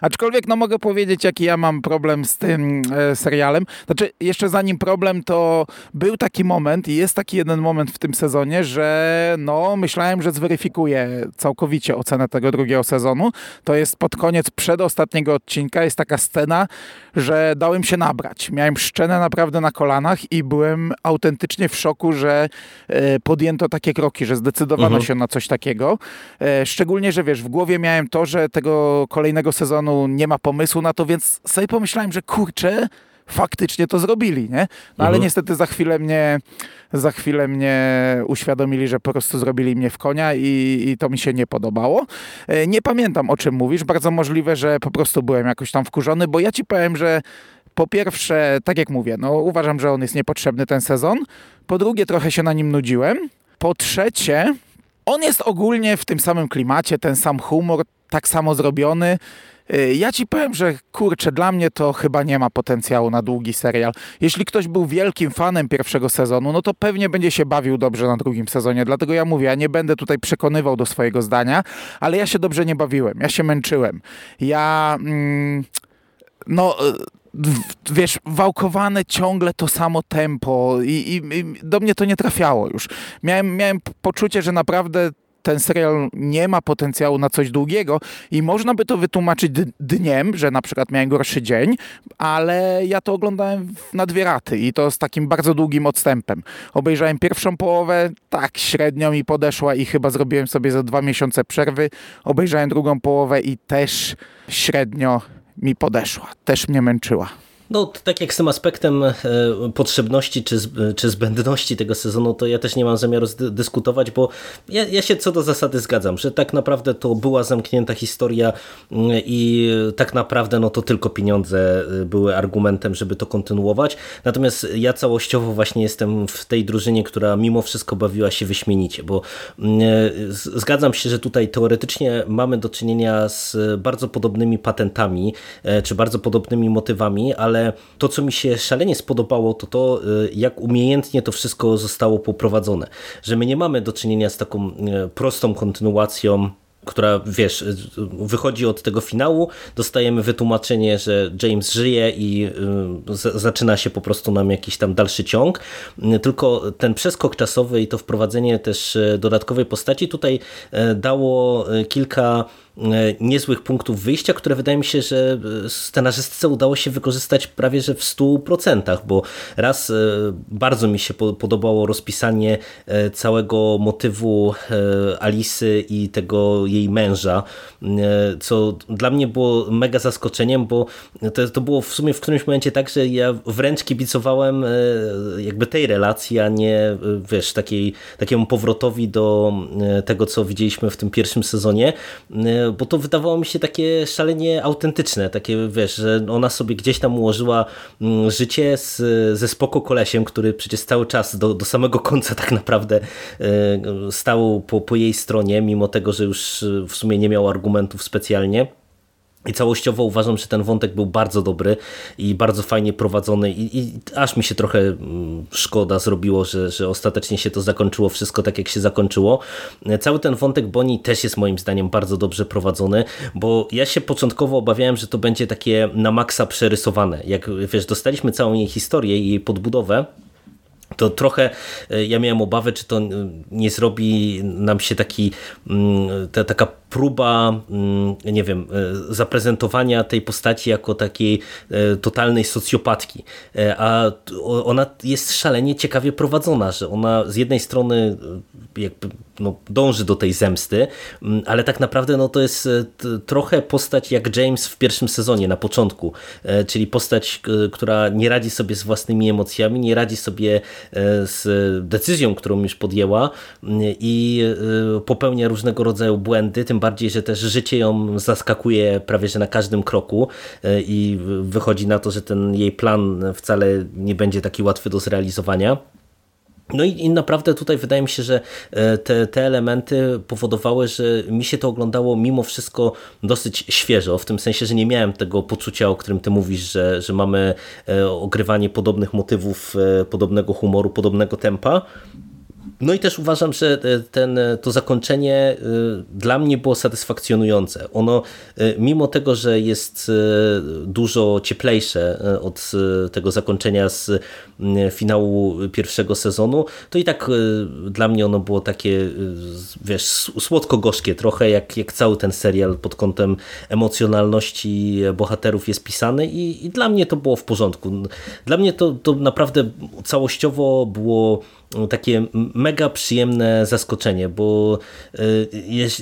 Aczkolwiek no mogę powiedzieć, jaki ja mam problem z tym e, serialem. Znaczy, jeszcze zanim problem, to był taki moment i jest taki jeden moment w tym sezonie, że no myślałem, że zweryfikuję całkowicie ocenę tego drugiego sezonu. To jest pod koniec przedostatniego odcinka, jest taka scena, że dałem się nabrać. Miałem szczenę naprawdę na kolanach i byłem autentycznie w szoku, że e, podjęto takie kroki, że zdecydowano mhm. się na coś takiego. E, szczególnie, że wiesz, w głowie miałem to, że tego kolejnego sezonu nie ma pomysłu na to, więc sobie pomyślałem, że kurczę, faktycznie to zrobili, nie? No ale mhm. niestety za chwilę mnie za chwilę mnie uświadomili, że po prostu zrobili mnie w konia i, i, to mi się nie podobało. E, nie pamiętam o czym mówisz, bardzo możliwe, że po prostu byłem jakoś tam wkurzony, bo ja ci powiem, że po pierwsze, tak jak mówię, no uważam, że on jest niepotrzebny ten sezon. Po drugie, trochę się na nim nudziłem. Po trzecie, on jest ogólnie w tym samym klimacie, ten sam humor, tak samo zrobiony. Y, ja ci powiem, że kurczę, dla mnie to chyba nie ma potencjału na długi serial. Jeśli ktoś był wielkim fanem pierwszego sezonu, no to pewnie będzie się bawił dobrze na drugim sezonie. Dlatego ja mówię, ja nie będę tutaj przekonywał do swojego zdania, ale ja się dobrze nie bawiłem. Ja się męczyłem. Ja. Mm, no wiesz, wałkowane ciągle to samo tempo i, i, i, do mnie to nie trafiało już. Miałem, miałem poczucie, że naprawdę ten serial nie ma potencjału na coś długiego i można by to wytłumaczyć dniem, że na przykład miałem gorszy dzień, ale ja to oglądałem na dwie raty i to z takim bardzo długim odstępem. Obejrzałem pierwszą połowę, tak średnio mi podeszła i chyba zrobiłem sobie za dwa miesiące przerwy. Obejrzałem drugą połowę i też średnio mi podeszła, też mnie męczyła. No, tak jak z tym aspektem e, potrzebności czy, czy zbędności tego sezonu, to ja też nie mam zamiaru dyskutować, bo ja, ja się co do zasady zgadzam, że tak naprawdę to była zamknięta historia mm, i tak naprawdę no to tylko pieniądze e, były argumentem, żeby to kontynuować. Natomiast ja całościowo właśnie jestem w tej drużynie, która mimo wszystko bawiła się wyśmienicie, bo mm, e, zgadzam się, że tutaj teoretycznie mamy do czynienia z bardzo podobnymi patentami, czy bardzo podobnymi motywami, ale ale to, co mi się szalenie spodobało, to to, y, jak umiejętnie to wszystko zostało poprowadzone. Że my nie mamy do czynienia z taką y, prostą kontynuacją która, wiesz, wychodzi od tego finału, dostajemy wytłumaczenie, że James żyje i y, zaczyna się po prostu nam jakiś tam dalszy ciąg, tylko ten przeskok czasowy i to wprowadzenie też dodatkowej postaci tutaj dało kilka niezłych punktów wyjścia, które wydaje mi się, że e, scenarzystce udało się wykorzystać prawie że w 100%, bo raz e, bardzo mi się podobało rozpisanie całego motywu Alisy i tego jej męża, co dla mnie było mega zaskoczeniem, bo to, to było w sumie w którymś momencie tak, że ja wręcz kibicowałem jakby tej relacji, a nie wiesz, takiej, takiemu powrotowi do tego, co widzieliśmy w tym pierwszym sezonie, bo to wydawało mi się takie szalenie autentyczne, takie wiesz, że ona sobie gdzieś tam ułożyła mm, życie z, ze spoko kolesiem, który przecież cały czas do, do samego końca tak naprawdę e, stał po, po jej stronie, mimo tego, że już w sumie nie miał argumentów specjalnie. I całościowo uważam, że ten wątek był bardzo dobry i bardzo fajnie prowadzony i, i, aż mi się trochę mm, szkoda zrobiło, że, że ostatecznie się to zakończyło wszystko tak jak się zakończyło. Cały ten wątek Boni też jest moim zdaniem bardzo dobrze prowadzony, bo ja się początkowo obawiałem, że to będzie takie na maksa przerysowane. Jak wiesz, dostaliśmy całą jej historię i jej podbudowę, to trochę e, ja miałem obawy, czy to nie zrobi nam się taki, mm, ta, taka próba, mm, nie wiem, e, zaprezentowania tej postaci jako takiej e, totalnej socjopatki. A ona jest szalenie ciekawie prowadzona, że ona z jednej strony jakby no, dąży do tej zemsty, mm, ale tak naprawdę no, to jest trochę postać jak James w pierwszym sezonie na początku, czyli postać, która nie radzi sobie z własnymi emocjami, nie radzi sobie E, z decyzją, którą już podjęła i e, popełnia różnego rodzaju błędy, tym bardziej, że też życie ją zaskakuje prawie że na każdym kroku e, i wychodzi na to, że ten jej plan wcale nie będzie taki łatwy do zrealizowania. No i, i, naprawdę tutaj wydaje mi się, że e, te, te elementy powodowały, że mi się to oglądało mimo wszystko dosyć świeżo, w tym sensie, że nie miałem tego poczucia, o którym ty mówisz, że, że mamy e, ogrywanie podobnych motywów, podobnego humoru, podobnego tempa, No i też uważam, że ten, to zakończenie dla mnie było satysfakcjonujące. Ono, mimo tego, że jest dużo cieplejsze od tego zakończenia z finału pierwszego sezonu, to i tak dla mnie ono było takie, wiesz, słodko-gorzkie trochę, jak, jak cały ten serial pod kątem emocjonalności bohaterów jest pisany i, i dla mnie to było w porządku. Dla mnie to, to naprawdę całościowo było takie mega przyjemne zaskoczenie, bo y,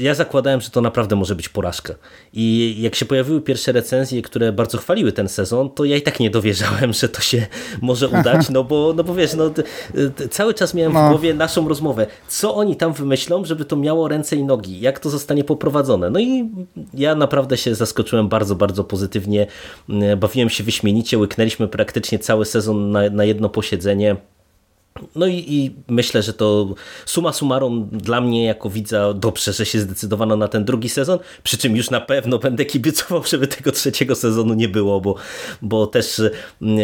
ja zakładałem, że to naprawdę może być porażka. I jak się pojawiły pierwsze recenzje, które bardzo chwaliły ten sezon, to ja i tak nie dowierzałem, że to się może udać, no bo, no bo wiesz, no, cały czas miałem no. w głowie naszą rozmowę. Co oni tam wymyślą, żeby to miało ręce i nogi? Jak to zostanie poprowadzone? No i ja naprawdę się zaskoczyłem bardzo, bardzo pozytywnie. Bawiłem się wyśmienicie, łyknęliśmy praktycznie cały sezon na, na jedno posiedzenie. No i, i, myślę, że to suma summarum dla mnie jako widza dobrze, że się zdecydowano na ten drugi sezon, przy czym już na pewno będę kibicował, żeby tego trzeciego sezonu nie było, bo, bo też mm,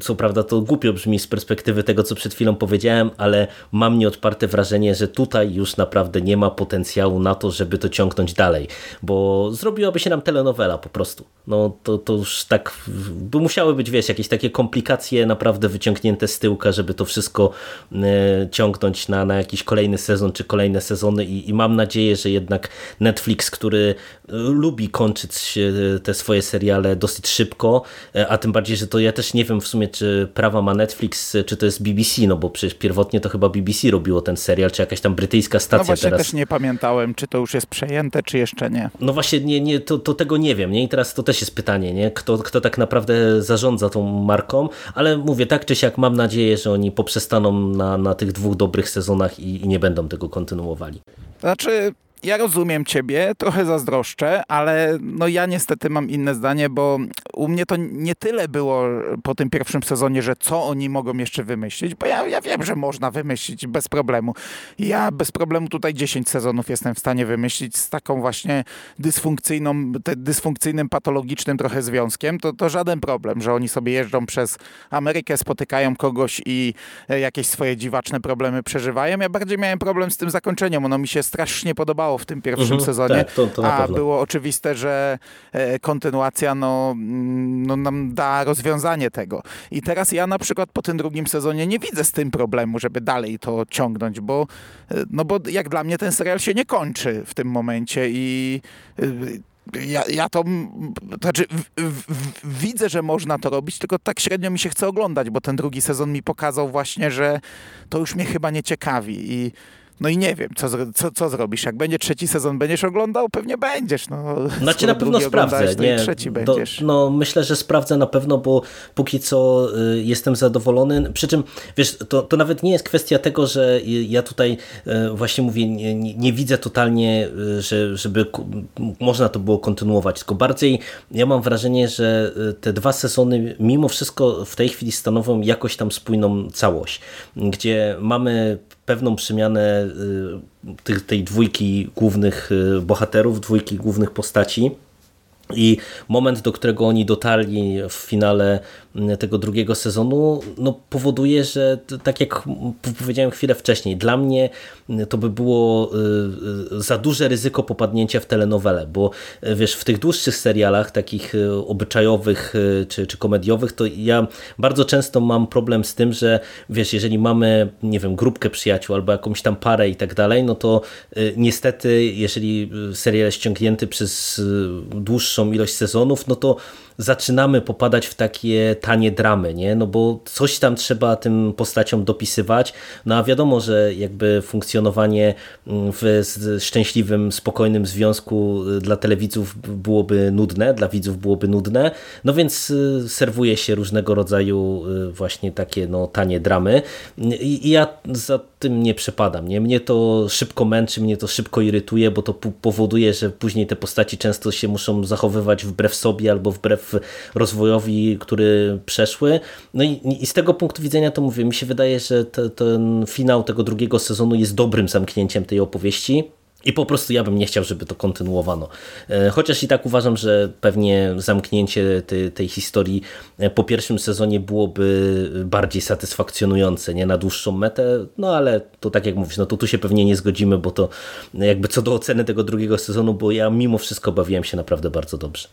co prawda to głupio brzmi z perspektywy tego, co przed chwilą powiedziałem, ale mam nieodparte wrażenie, że tutaj już naprawdę nie ma potencjału na to, żeby to ciągnąć dalej, bo zrobiłaby się nam telenowela po prostu. No to, to już tak, by musiały być, wiesz, jakieś takie komplikacje naprawdę wyciągnięte z tyłka, żeby to wszystko E, ciągnąć na, na jakiś kolejny sezon czy kolejne sezony i, i mam nadzieję, że jednak Netflix, który e, lubi kończyć e, te swoje seriale dosyć szybko, a tym bardziej, że to ja też nie wiem w sumie, czy prawa ma Netflix, czy to jest BBC, no bo przecież pierwotnie to chyba BBC robiło ten serial, czy jakaś tam brytyjska stacja no właśnie teraz. też nie pamiętałem, czy to już jest przejęte, czy jeszcze nie. No właśnie, nie, nie, to, to tego nie wiem, nie? I teraz to też jest pytanie, nie? Kto, kto tak naprawdę zarządza tą marką, ale mówię, tak czy siak mam nadzieję, że oni poprzestaną na, na tych dwóch dobrych sezonach i, i nie będą tego kontynuowali. Znaczy, ja rozumiem ciebie, trochę zazdroszczę, ale no ja niestety mam inne zdanie, bo u mnie to nie tyle było po tym pierwszym sezonie, że co oni mogą jeszcze wymyślić, bo ja, ja wiem, że można wymyślić bez problemu. Ja bez problemu tutaj 10 sezonów jestem w stanie wymyślić z taką właśnie dysfunkcyjną, dysfunkcyjnym, patologicznym trochę związkiem, to, to żaden problem, że oni sobie jeżdżą przez Amerykę, spotykają kogoś i e, jakieś swoje dziwaczne problemy przeżywają. Ja bardziej miałem problem z tym zakończeniem, ono mi się strasznie podobało w tym pierwszym mhm, sezonie, tak, to, to a było oczywiste, że e, kontynuacja no, mm, no, nam da rozwiązanie tego. I teraz ja na przykład po tym drugim sezonie nie widzę z tym problemu, żeby dalej to ciągnąć, bo, e, no bo jak dla mnie ten serial się nie kończy w tym momencie i e, ja, ja to, znaczy w, w, widzę, że można to robić, tylko tak średnio mi się chce oglądać, bo ten drugi sezon mi pokazał właśnie, że to już mnie chyba nie ciekawi i no i nie wiem, co, co, co zrobisz. Jak będzie trzeci sezon, będziesz oglądał? Pewnie będziesz. No, znaczy na pewno sprawdzę. Nie, trzeci będziesz. no myślę, że sprawdzę na pewno, bo póki co y, jestem zadowolony. Przy czym, wiesz, to, to nawet nie jest kwestia tego, że ja tutaj y, właśnie mówię, nie, nie, nie widzę totalnie, y, że, żeby można to było kontynuować, tylko bardziej ja mam wrażenie, że y, te dwa sezony mimo wszystko w tej chwili stanowią jakoś tam spójną całość, gdzie mamy pewną przemianę y, tej dwójki głównych y, bohaterów, dwójki głównych postaci. I moment, do którego oni dotarli w finale tego drugiego sezonu, no powoduje, że tak jak powiedziałem chwilę wcześniej, dla mnie to by było y, y, za duże ryzyko popadnięcia w telenowelę, bo y, wiesz, w tych dłuższych serialach, takich obyczajowych czy, czy komediowych, to ja bardzo często mam problem z tym, że wiesz, jeżeli mamy, nie wiem, grupkę przyjaciół albo jakąś tam parę i tak dalej, no to niestety, jeżeli serial jest ściągnięty przez dłuższą ilość sezonów, no to zaczynamy popadać w takie tanie dramy, nie? No bo coś tam trzeba tym postaciom dopisywać, no a wiadomo, że jakby funkcjonowanie mm, w szczęśliwym, spokojnym związku y, dla telewidzów byłoby nudne, dla widzów byłoby nudne, no więc y, serwuje się różnego rodzaju y, właśnie takie no, tanie dramy i, i ja za tym nie przepadam, nie? Mnie to szybko męczy, mnie to szybko irytuje, bo to powoduje, że później te postaci często się muszą zachowywać wbrew sobie albo wbrew rozwojowi, który przeszły. No i, i z tego punktu widzenia to mówię, mi się wydaje, że te, ten finał tego drugiego sezonu jest dobrym zamknięciem tej opowieści I po prostu ja bym nie chciał, żeby to kontynuowano. E, chociaż i tak uważam, że pewnie zamknięcie tej, tej historii e, po pierwszym sezonie byłoby bardziej satysfakcjonujące, nie na dłuższą metę, no ale to tak jak mówisz, no to tu się pewnie nie zgodzimy, bo to jakby co do oceny tego drugiego sezonu, bo ja mimo wszystko bawiłem się naprawdę bardzo dobrze.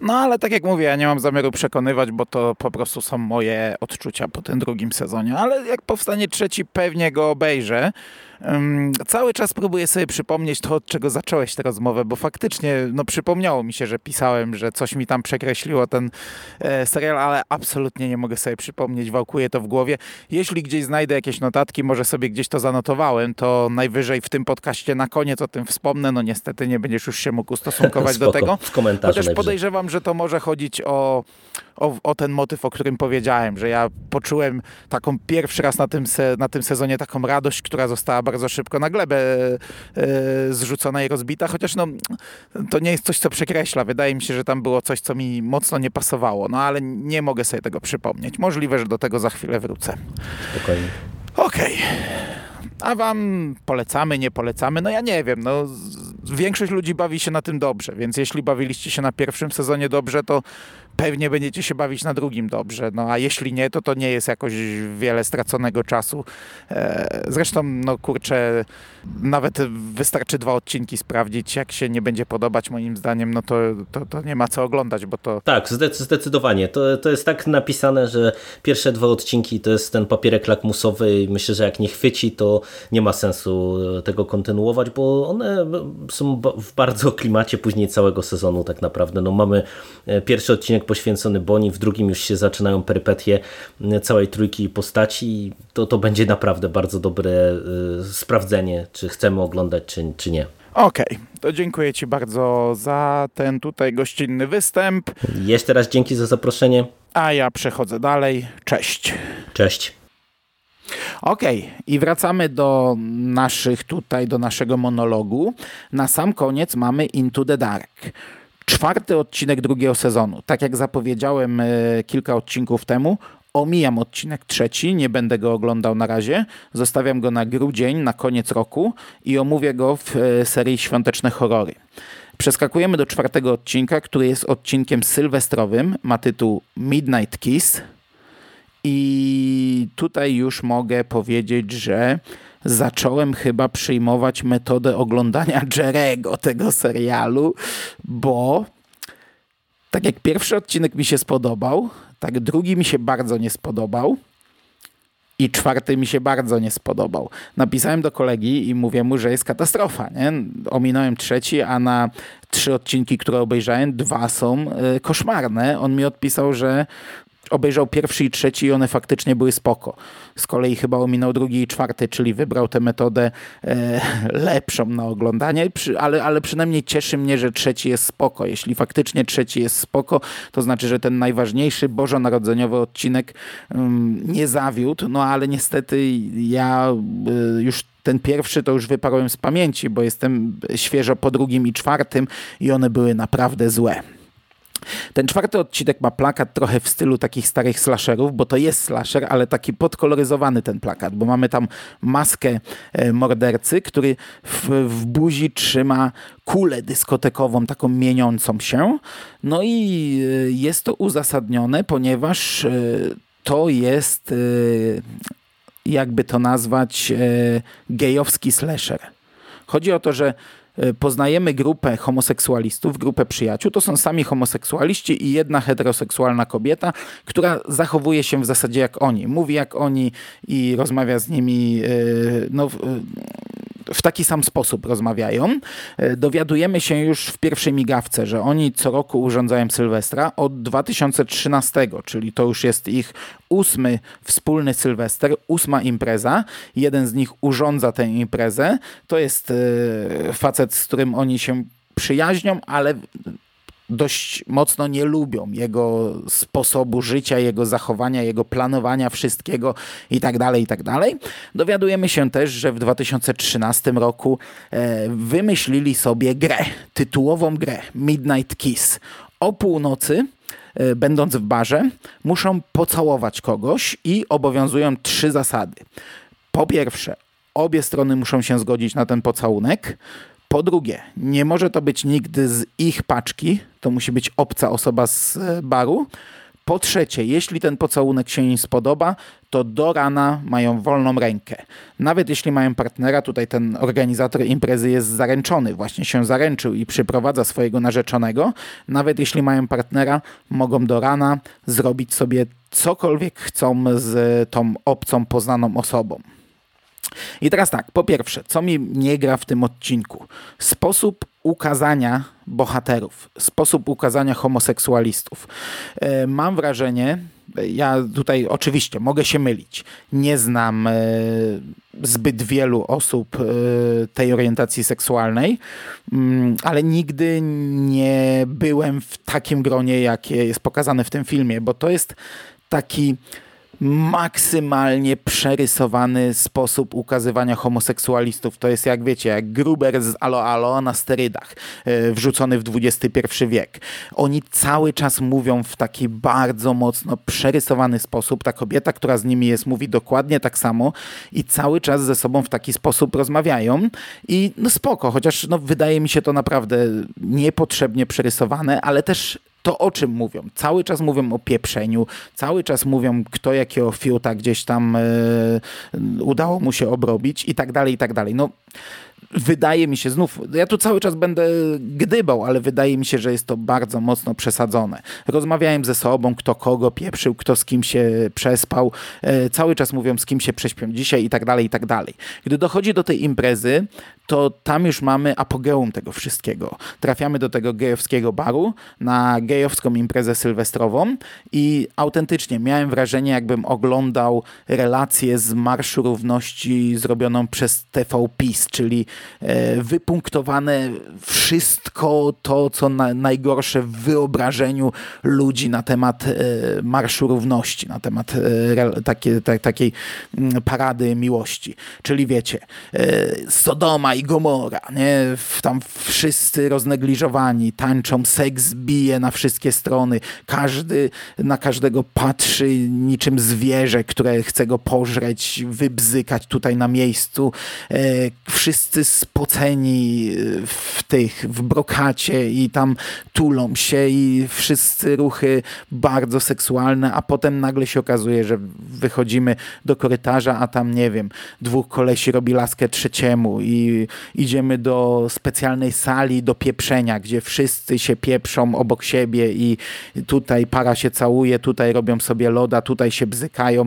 No ale tak jak mówię, ja nie mam zamiaru przekonywać, bo to po prostu są moje odczucia po tym drugim sezonie. Ale jak powstanie trzeci, pewnie go obejrzę. Um, cały czas próbuję sobie przypomnieć to, od czego zacząłeś tę rozmowę, bo faktycznie no, przypomniało mi się, że pisałem, że coś mi tam przekreśliło ten e, serial, ale absolutnie nie mogę sobie przypomnieć, wałkuję to w głowie. Jeśli gdzieś znajdę jakieś notatki, może sobie gdzieś to zanotowałem, to najwyżej w tym podcaście na koniec o tym wspomnę. No niestety nie będziesz już się mógł ustosunkować Spoko, do tego. W komentarzu Chociaż najwyżej. podejrzewam, że to może chodzić o, o, o, ten motyw, o którym powiedziałem, że ja poczułem taką pierwszy raz na tym, se, na tym sezonie taką radość, która została bardzo szybko na glebę e, zrzucona i rozbita, chociaż no, to nie jest coś, co przekreśla. Wydaje mi się, że tam było coś, co mi mocno nie pasowało, no ale nie mogę sobie tego przypomnieć. Możliwe, że do tego za chwilę wrócę. Spokojnie. Okej. A wam polecamy, nie polecamy? No ja nie wiem. No, większość ludzi bawi się na tym dobrze, więc jeśli bawiliście się na pierwszym sezonie dobrze, to pewnie będziecie się bawić na drugim dobrze. No a jeśli nie, to to nie jest jakoś wiele straconego czasu. E, zresztą, no kurczę, nawet wystarczy dwa odcinki sprawdzić. Jak się nie będzie podobać, moim zdaniem, no to, to, to nie ma co oglądać, bo to. Tak, zdecydowanie. To, to jest tak napisane, że pierwsze dwa odcinki to jest ten papierek lakmusowy i myślę, że jak nie chwyci, to nie ma sensu tego kontynuować, bo one są w bardzo klimacie później całego sezonu tak naprawdę. No mamy pierwszy odcinek poświęcony Boni, w drugim już się zaczynają perypetie całej trójki postaci. To, to będzie naprawdę bardzo dobre sprawdzenie, czy chcemy oglądać, czy, czy nie. Okej, okay, to dziękuję Ci bardzo za ten tutaj gościnny występ. Jeszcze raz dzięki za zaproszenie. A ja przechodzę dalej. Cześć. Cześć. Okej, okay. i wracamy do naszych tutaj, do naszego monologu. Na sam koniec mamy Into the Dark. Czwarty odcinek drugiego sezonu. Tak jak zapowiedziałem kilka odcinków temu, omijam odcinek trzeci, nie będę go oglądał na razie. Zostawiam go na grudzień, na koniec roku i omówię go w serii Świąteczne Horrory. Przeskakujemy do czwartego odcinka, który jest odcinkiem sylwestrowym. Ma tytuł Midnight Kiss. I tutaj już mogę powiedzieć, że zacząłem chyba przyjmować metodę oglądania Jerego tego serialu, bo tak jak pierwszy odcinek mi się spodobał, tak drugi mi się bardzo nie spodobał i czwarty mi się bardzo nie spodobał. Napisałem do kolegi i mówię mu, że jest katastrofa. Nie? Ominąłem trzeci, a na trzy odcinki, które obejrzałem, dwa są y, koszmarne. On mi odpisał, że obejrzał pierwszy i trzeci i one faktycznie były spoko. Z kolei chyba ominął drugi i czwarty, czyli wybrał tę metodę e, lepszą na oglądanie, ale, ale przynajmniej cieszy mnie, że trzeci jest spoko. Jeśli faktycznie trzeci jest spoko, to znaczy, że ten najważniejszy bożonarodzeniowy odcinek um, nie zawiódł, no ale niestety ja y, już ten pierwszy to już wyparłem z pamięci, bo jestem świeżo po drugim i czwartym i one były naprawdę złe. Ten czwarty odcinek ma plakat trochę w stylu takich starych slasherów, bo to jest slasher, ale taki podkoloryzowany ten plakat, bo mamy tam maskę mordercy, który w, w buzi trzyma kulę dyskotekową, taką mieniącą się. No i jest to uzasadnione, ponieważ to jest, jakby to nazwać, gejowski slasher. Chodzi o to, że poznajemy grupę homoseksualistów, grupę przyjaciół. To są sami homoseksualiści i jedna heteroseksualna kobieta, która zachowuje się w zasadzie jak oni. Mówi jak oni i rozmawia z nimi no, w taki sam sposób rozmawiają. Dowiadujemy się już w pierwszej migawce, że oni co roku urządzają Sylwestra od 2013, czyli to już jest ich ósmy wspólny Sylwester, ósma impreza. Jeden z nich urządza tę imprezę. To jest facet, z którym oni się przyjaźnią, ale dość mocno nie lubią jego sposobu życia, jego zachowania, jego planowania wszystkiego i tak dalej, i tak dalej. Dowiadujemy się też, że w 2013 roku e, wymyślili sobie grę, tytułową grę Midnight Kiss. O północy e, będąc w barze, muszą pocałować kogoś i obowiązują trzy zasady. Po pierwsze, obie strony muszą się zgodzić na ten pocałunek. Po drugie, nie może to być nigdy z ich paczki, to musi być obca osoba z e, baru. Po trzecie, jeśli ten pocałunek się im spodoba, to do rana mają wolną rękę. Nawet jeśli mają partnera, tutaj ten organizator imprezy jest zaręczony, właśnie się zaręczył i przyprowadza swojego narzeczonego. Nawet jeśli mają partnera, mogą do rana zrobić sobie cokolwiek chcą z tą obcą, poznaną osobą. I teraz tak, po pierwsze, co mi nie gra w tym odcinku? Sposób ukazania bohaterów, sposób ukazania homoseksualistów. E, mam wrażenie, ja tutaj oczywiście mogę się mylić, nie znam e, zbyt wielu osób e, tej orientacji seksualnej, mm, ale nigdy nie byłem w takim gronie, jakie jest pokazane w tym filmie, bo to jest taki maksymalnie przerysowany sposób ukazywania homoseksualistów. To jest jak wiecie, jak Gruber z Alo Alo na sterydach, e, wrzucony w XXI wiek. Oni cały czas mówią w taki bardzo mocno przerysowany sposób. Ta kobieta, która z nimi jest, mówi dokładnie tak samo i cały czas ze sobą w taki sposób rozmawiają. I no spoko, chociaż no, wydaje mi się to naprawdę niepotrzebnie przerysowane, ale też to o czym mówią? Cały czas mówią o pieprzeniu, cały czas mówią, kto jakiego fiuta gdzieś tam y, udało mu się obrobić i tak dalej, i tak dalej. No, wydaje mi się, znów, ja tu cały czas będę gdybał, ale wydaje mi się, że jest to bardzo mocno przesadzone. Rozmawiałem ze sobą, kto kogo pieprzył, kto z kim się przespał, e, cały czas mówią, z kim się prześpią dzisiaj i tak dalej, i tak dalej. Gdy dochodzi do tej imprezy, to tam już mamy apogeum tego wszystkiego. Trafiamy do tego gejowskiego baru na gejowską imprezę sylwestrową i autentycznie miałem wrażenie, jakbym oglądał relację z Marszu Równości zrobioną przez TV PiS, czyli wypunktowane wszystko to, co na, najgorsze w wyobrażeniu ludzi na temat e, Marszu Równości, na temat e, takie, ta, takiej mm, parady miłości. Czyli wiecie, Sodoma i Gomora, nie? Tam wszyscy roznegliżowani, tańczą, seks bije na wszystkie strony, każdy na każdego patrzy niczym zwierzę, które chce go pożreć, wybzykać tutaj na miejscu. E, wszyscy spoceni w tych, w brokacie i tam tulą się i wszyscy ruchy bardzo seksualne, a potem nagle się okazuje, że wychodzimy do korytarza, a tam, nie wiem, dwóch kolesi robi laskę trzeciemu i idziemy do specjalnej sali do pieprzenia, gdzie wszyscy się pieprzą obok siebie i tutaj para się całuje, tutaj robią sobie loda, tutaj się bzykają,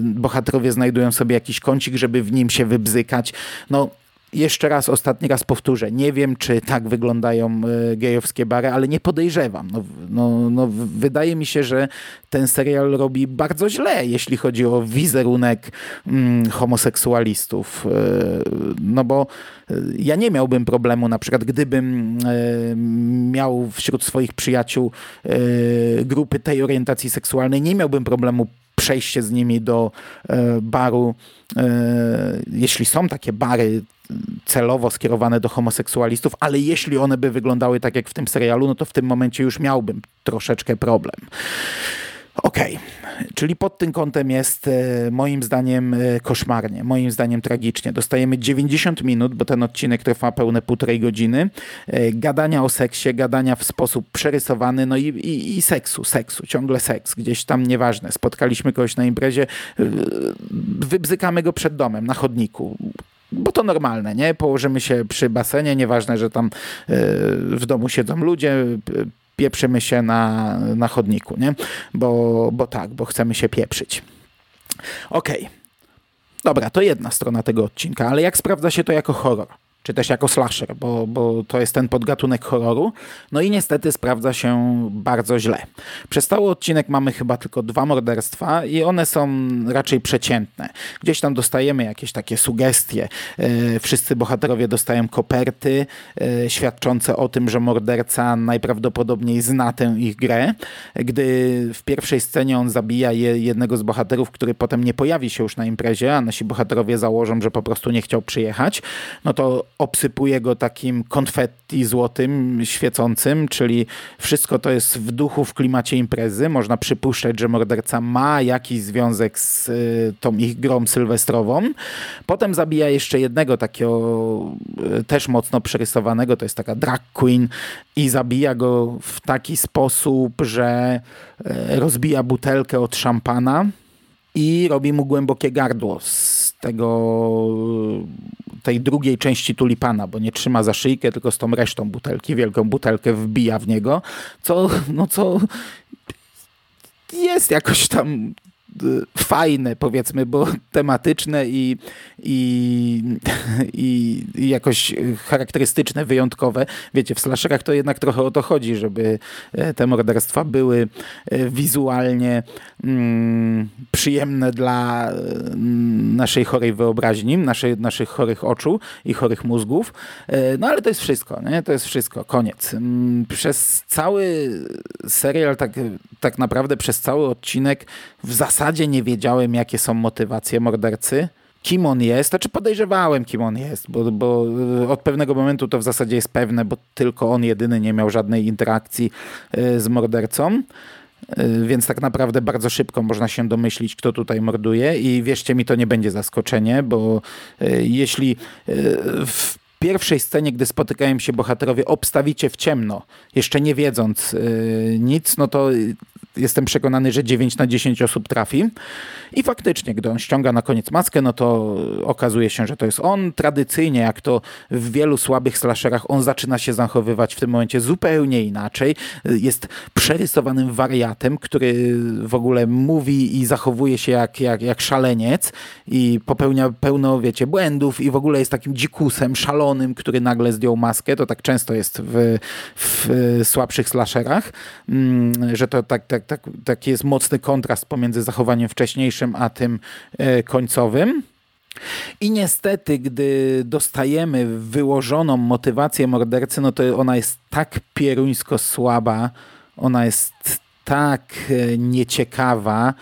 bohaterowie znajdują sobie jakiś kącik, żeby w nim się wybzykać. No jeszcze raz, ostatni raz powtórzę, nie wiem, czy tak wyglądają e, gejowskie bary, ale nie podejrzewam. No, no, no, wydaje mi się, że ten serial robi bardzo źle, jeśli chodzi o wizerunek mm, homoseksualistów. E, no bo e, ja nie miałbym problemu, na przykład gdybym miał wśród swoich przyjaciół grupy tej orientacji seksualnej, nie miałbym problemu przejście z nimi do baru, jeśli są takie bary celowo skierowane do homoseksualistów, ale jeśli one by wyglądały tak jak w tym serialu, no to w tym momencie już miałbym troszeczkę problem. Okej, okay. czyli pod tym kątem jest e, moim zdaniem e, koszmarnie, moim zdaniem tragicznie. Dostajemy 90 minut, bo ten odcinek trwa pełne półtorej godziny, e, gadania o seksie, gadania w sposób przerysowany, no i, i, i seksu, seksu, ciągle seks, gdzieś tam nieważne. Spotkaliśmy kogoś na imprezie, wybzykamy go przed domem, na chodniku bo to normalne, nie? Położymy się przy basenie, nieważne, że tam w domu siedzą ludzie, pieprzymy się na, na chodniku, nie? Bo, bo tak, bo chcemy się pieprzyć. Okej. Okay. Dobra, to jedna strona tego odcinka, ale jak sprawdza się to jako horror? Czy też jako slasher, bo, bo to jest ten podgatunek horroru. No i niestety sprawdza się bardzo źle. Przez cały odcinek mamy chyba tylko dwa morderstwa i one są raczej przeciętne. Gdzieś tam dostajemy jakieś takie sugestie. E, wszyscy bohaterowie dostają koperty e, świadczące o tym, że morderca najprawdopodobniej zna tę ich grę. Gdy w pierwszej scenie on zabija jednego z bohaterów, który potem nie pojawi się już na imprezie, a nasi bohaterowie założą, że po prostu nie chciał przyjechać, no to obsypuje go takim konfetti złotym, świecącym, czyli wszystko to jest w duchu, w klimacie imprezy. Można przypuszczać, że morderca ma jakiś związek z y, tą ich grą sylwestrową. Potem zabija jeszcze jednego takiego y, też mocno przerysowanego, to jest taka drag queen i zabija go w taki sposób, że y, rozbija butelkę od szampana i robi mu głębokie gardło z tego, tej drugiej części tulipana, bo nie trzyma za szyjkę, tylko z tą resztą butelki, wielką butelkę wbija w niego, co, no co jest jakoś tam fajne, powiedzmy, bo tematyczne i, i, i, jakoś charakterystyczne, wyjątkowe. Wiecie, w slasherach to jednak trochę o to chodzi, żeby e, te morderstwa były e, wizualnie mm, przyjemne dla e, naszej chorej wyobraźni, naszej, naszych chorych oczu i chorych mózgów. No ale to jest wszystko, nie? To jest wszystko, koniec. Mm, przez cały serial, tak, tak naprawdę przez cały odcinek w zasadzie nie wiedziałem, jakie są motywacje mordercy, kim on jest, znaczy podejrzewałem, kim on jest, bo, bo od pewnego momentu to w zasadzie jest pewne, bo tylko on jedyny nie miał żadnej interakcji y, z mordercą. Y, więc tak naprawdę bardzo szybko można się domyślić, kto tutaj morduje. I wierzcie mi, to nie będzie zaskoczenie, bo jeśli w pierwszej scenie, gdy spotykają się bohaterowie, obstawicie w ciemno, jeszcze nie wiedząc nic, no to jestem przekonany, że 9 na 10 osób trafi. I faktycznie, gdy on ściąga na koniec maskę, no to okazuje się, że to jest on. Tradycyjnie, jak to w wielu słabych slasherach, on zaczyna się zachowywać w tym momencie zupełnie inaczej. Jest przerysowanym wariatem, który w ogóle mówi i zachowuje się jak, jak, jak szaleniec i popełnia pełno, wiecie, błędów i w ogóle jest takim dzikusem, szalonym, który nagle zdjął maskę. To tak często jest w, w słabszych slasherach, mm, że to tak tak, tak, taki jest mocny kontrast pomiędzy zachowaniem wcześniejszym a tym e, końcowym. I niestety, gdy dostajemy wyłożoną motywację mordercy, no to ona jest tak pieruńsko słaba, ona jest tak e, nieciekawa,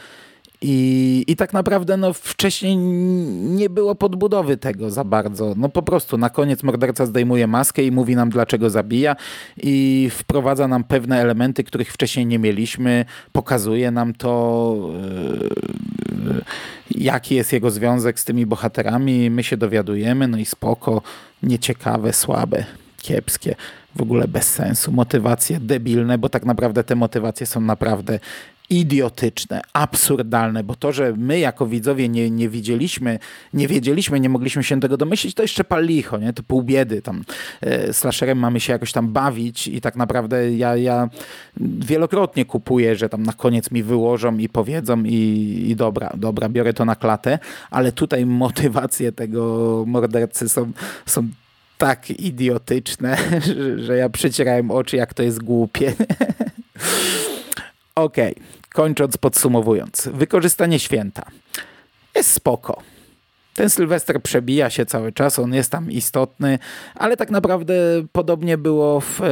i, I tak naprawdę no, wcześniej nie było podbudowy tego za bardzo. No po prostu na koniec morderca zdejmuje maskę i mówi nam dlaczego zabija i wprowadza nam pewne elementy, których wcześniej nie mieliśmy. Pokazuje nam to, yy, jaki jest jego związek z tymi bohaterami. My się dowiadujemy, no i spoko, nieciekawe, słabe, kiepskie w ogóle bez sensu, motywacje debilne, bo tak naprawdę te motywacje są naprawdę idiotyczne, absurdalne, bo to, że my jako widzowie nie, nie widzieliśmy, nie wiedzieliśmy, nie mogliśmy się tego domyślić, to jeszcze pal licho, nie? to pół biedy. Tam, e, slasherem mamy się jakoś tam bawić i tak naprawdę ja, ja wielokrotnie kupuję, że tam na koniec mi wyłożą i powiedzą i, i dobra, dobra, biorę to na klatę, ale tutaj motywacje tego mordercy są, są tak idiotyczne, że, że ja przecierałem oczy, jak to jest głupie. Okej, okay. Kończąc, podsumowując. Wykorzystanie święta jest spoko. Ten Sylwester przebija się cały czas, on jest tam istotny, ale tak naprawdę podobnie było w e,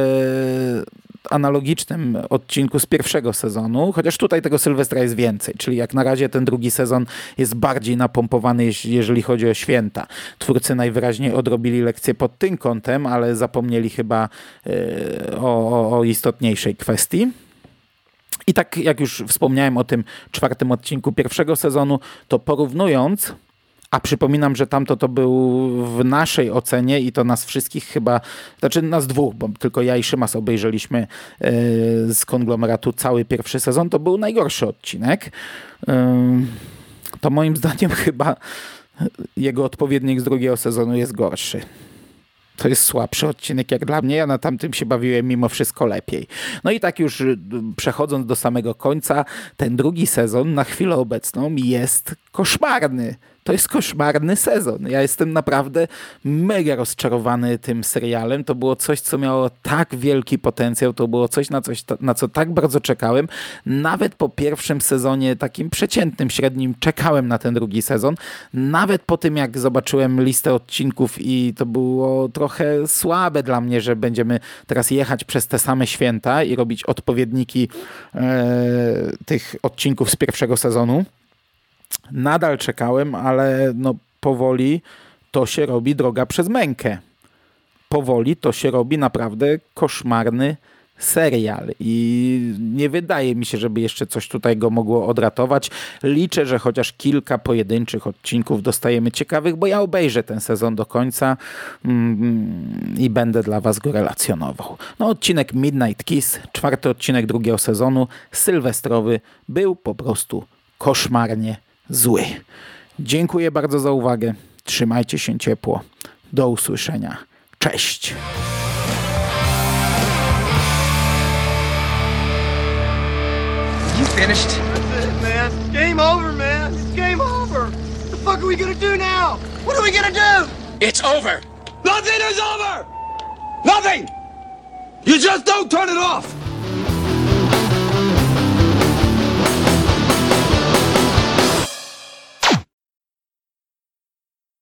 analogicznym odcinku z pierwszego sezonu, chociaż tutaj tego Sylwestra jest więcej, czyli jak na razie ten drugi sezon jest bardziej napompowany, jeżeli chodzi o święta. Twórcy najwyraźniej odrobili lekcję pod tym kątem, ale zapomnieli chyba e, o, o istotniejszej kwestii. I tak jak już wspomniałem o tym czwartym odcinku pierwszego sezonu, to porównując, a przypominam, że tamto to był w naszej ocenie i to nas wszystkich chyba, znaczy nas dwóch, bo tylko ja i Szymas obejrzeliśmy yy, z konglomeratu cały pierwszy sezon, to był najgorszy odcinek. Yy, to moim zdaniem chyba jego odpowiednik z drugiego sezonu jest gorszy. To jest słabszy odcinek jak dla mnie. Ja na tamtym się bawiłem mimo wszystko lepiej. No i tak już y, przechodząc do samego końca, ten drugi sezon na chwilę obecną jest koszmarny to jest koszmarny sezon. Ja jestem naprawdę mega rozczarowany tym serialem. To było coś, co miało tak wielki potencjał, to było coś, na, coś, na co tak bardzo czekałem. Nawet po pierwszym sezonie, takim przeciętnym, średnim, czekałem na ten drugi sezon. Nawet po tym, jak zobaczyłem listę odcinków i to było trochę słabe dla mnie, że będziemy teraz jechać przez te same święta i robić odpowiedniki e, tych odcinków z pierwszego sezonu nadal czekałem, ale no powoli to się robi droga przez mękę. powoli to się robi naprawdę koszmarny serial i nie wydaje mi się, żeby jeszcze coś tutaj go mogło odratować. Liczę, że chociaż kilka pojedynczych odcinków dostajemy ciekawych, bo ja obejrzę ten sezon do końca mm, i będę dla was go relacjonował. No odcinek Midnight Kiss, czwarty odcinek drugiego sezonu, sylwestrowy, był po prostu koszmarnie zły. Dziękuję bardzo za uwagę. Trzymajcie się ciepło. Do usłyszenia. Cześć. You finished? That's it, man. It's game over, man. It's game over. What the fuck are we gonna do now? What are we gonna do? It's over. Nothing is over! Nothing! You just don't turn it off!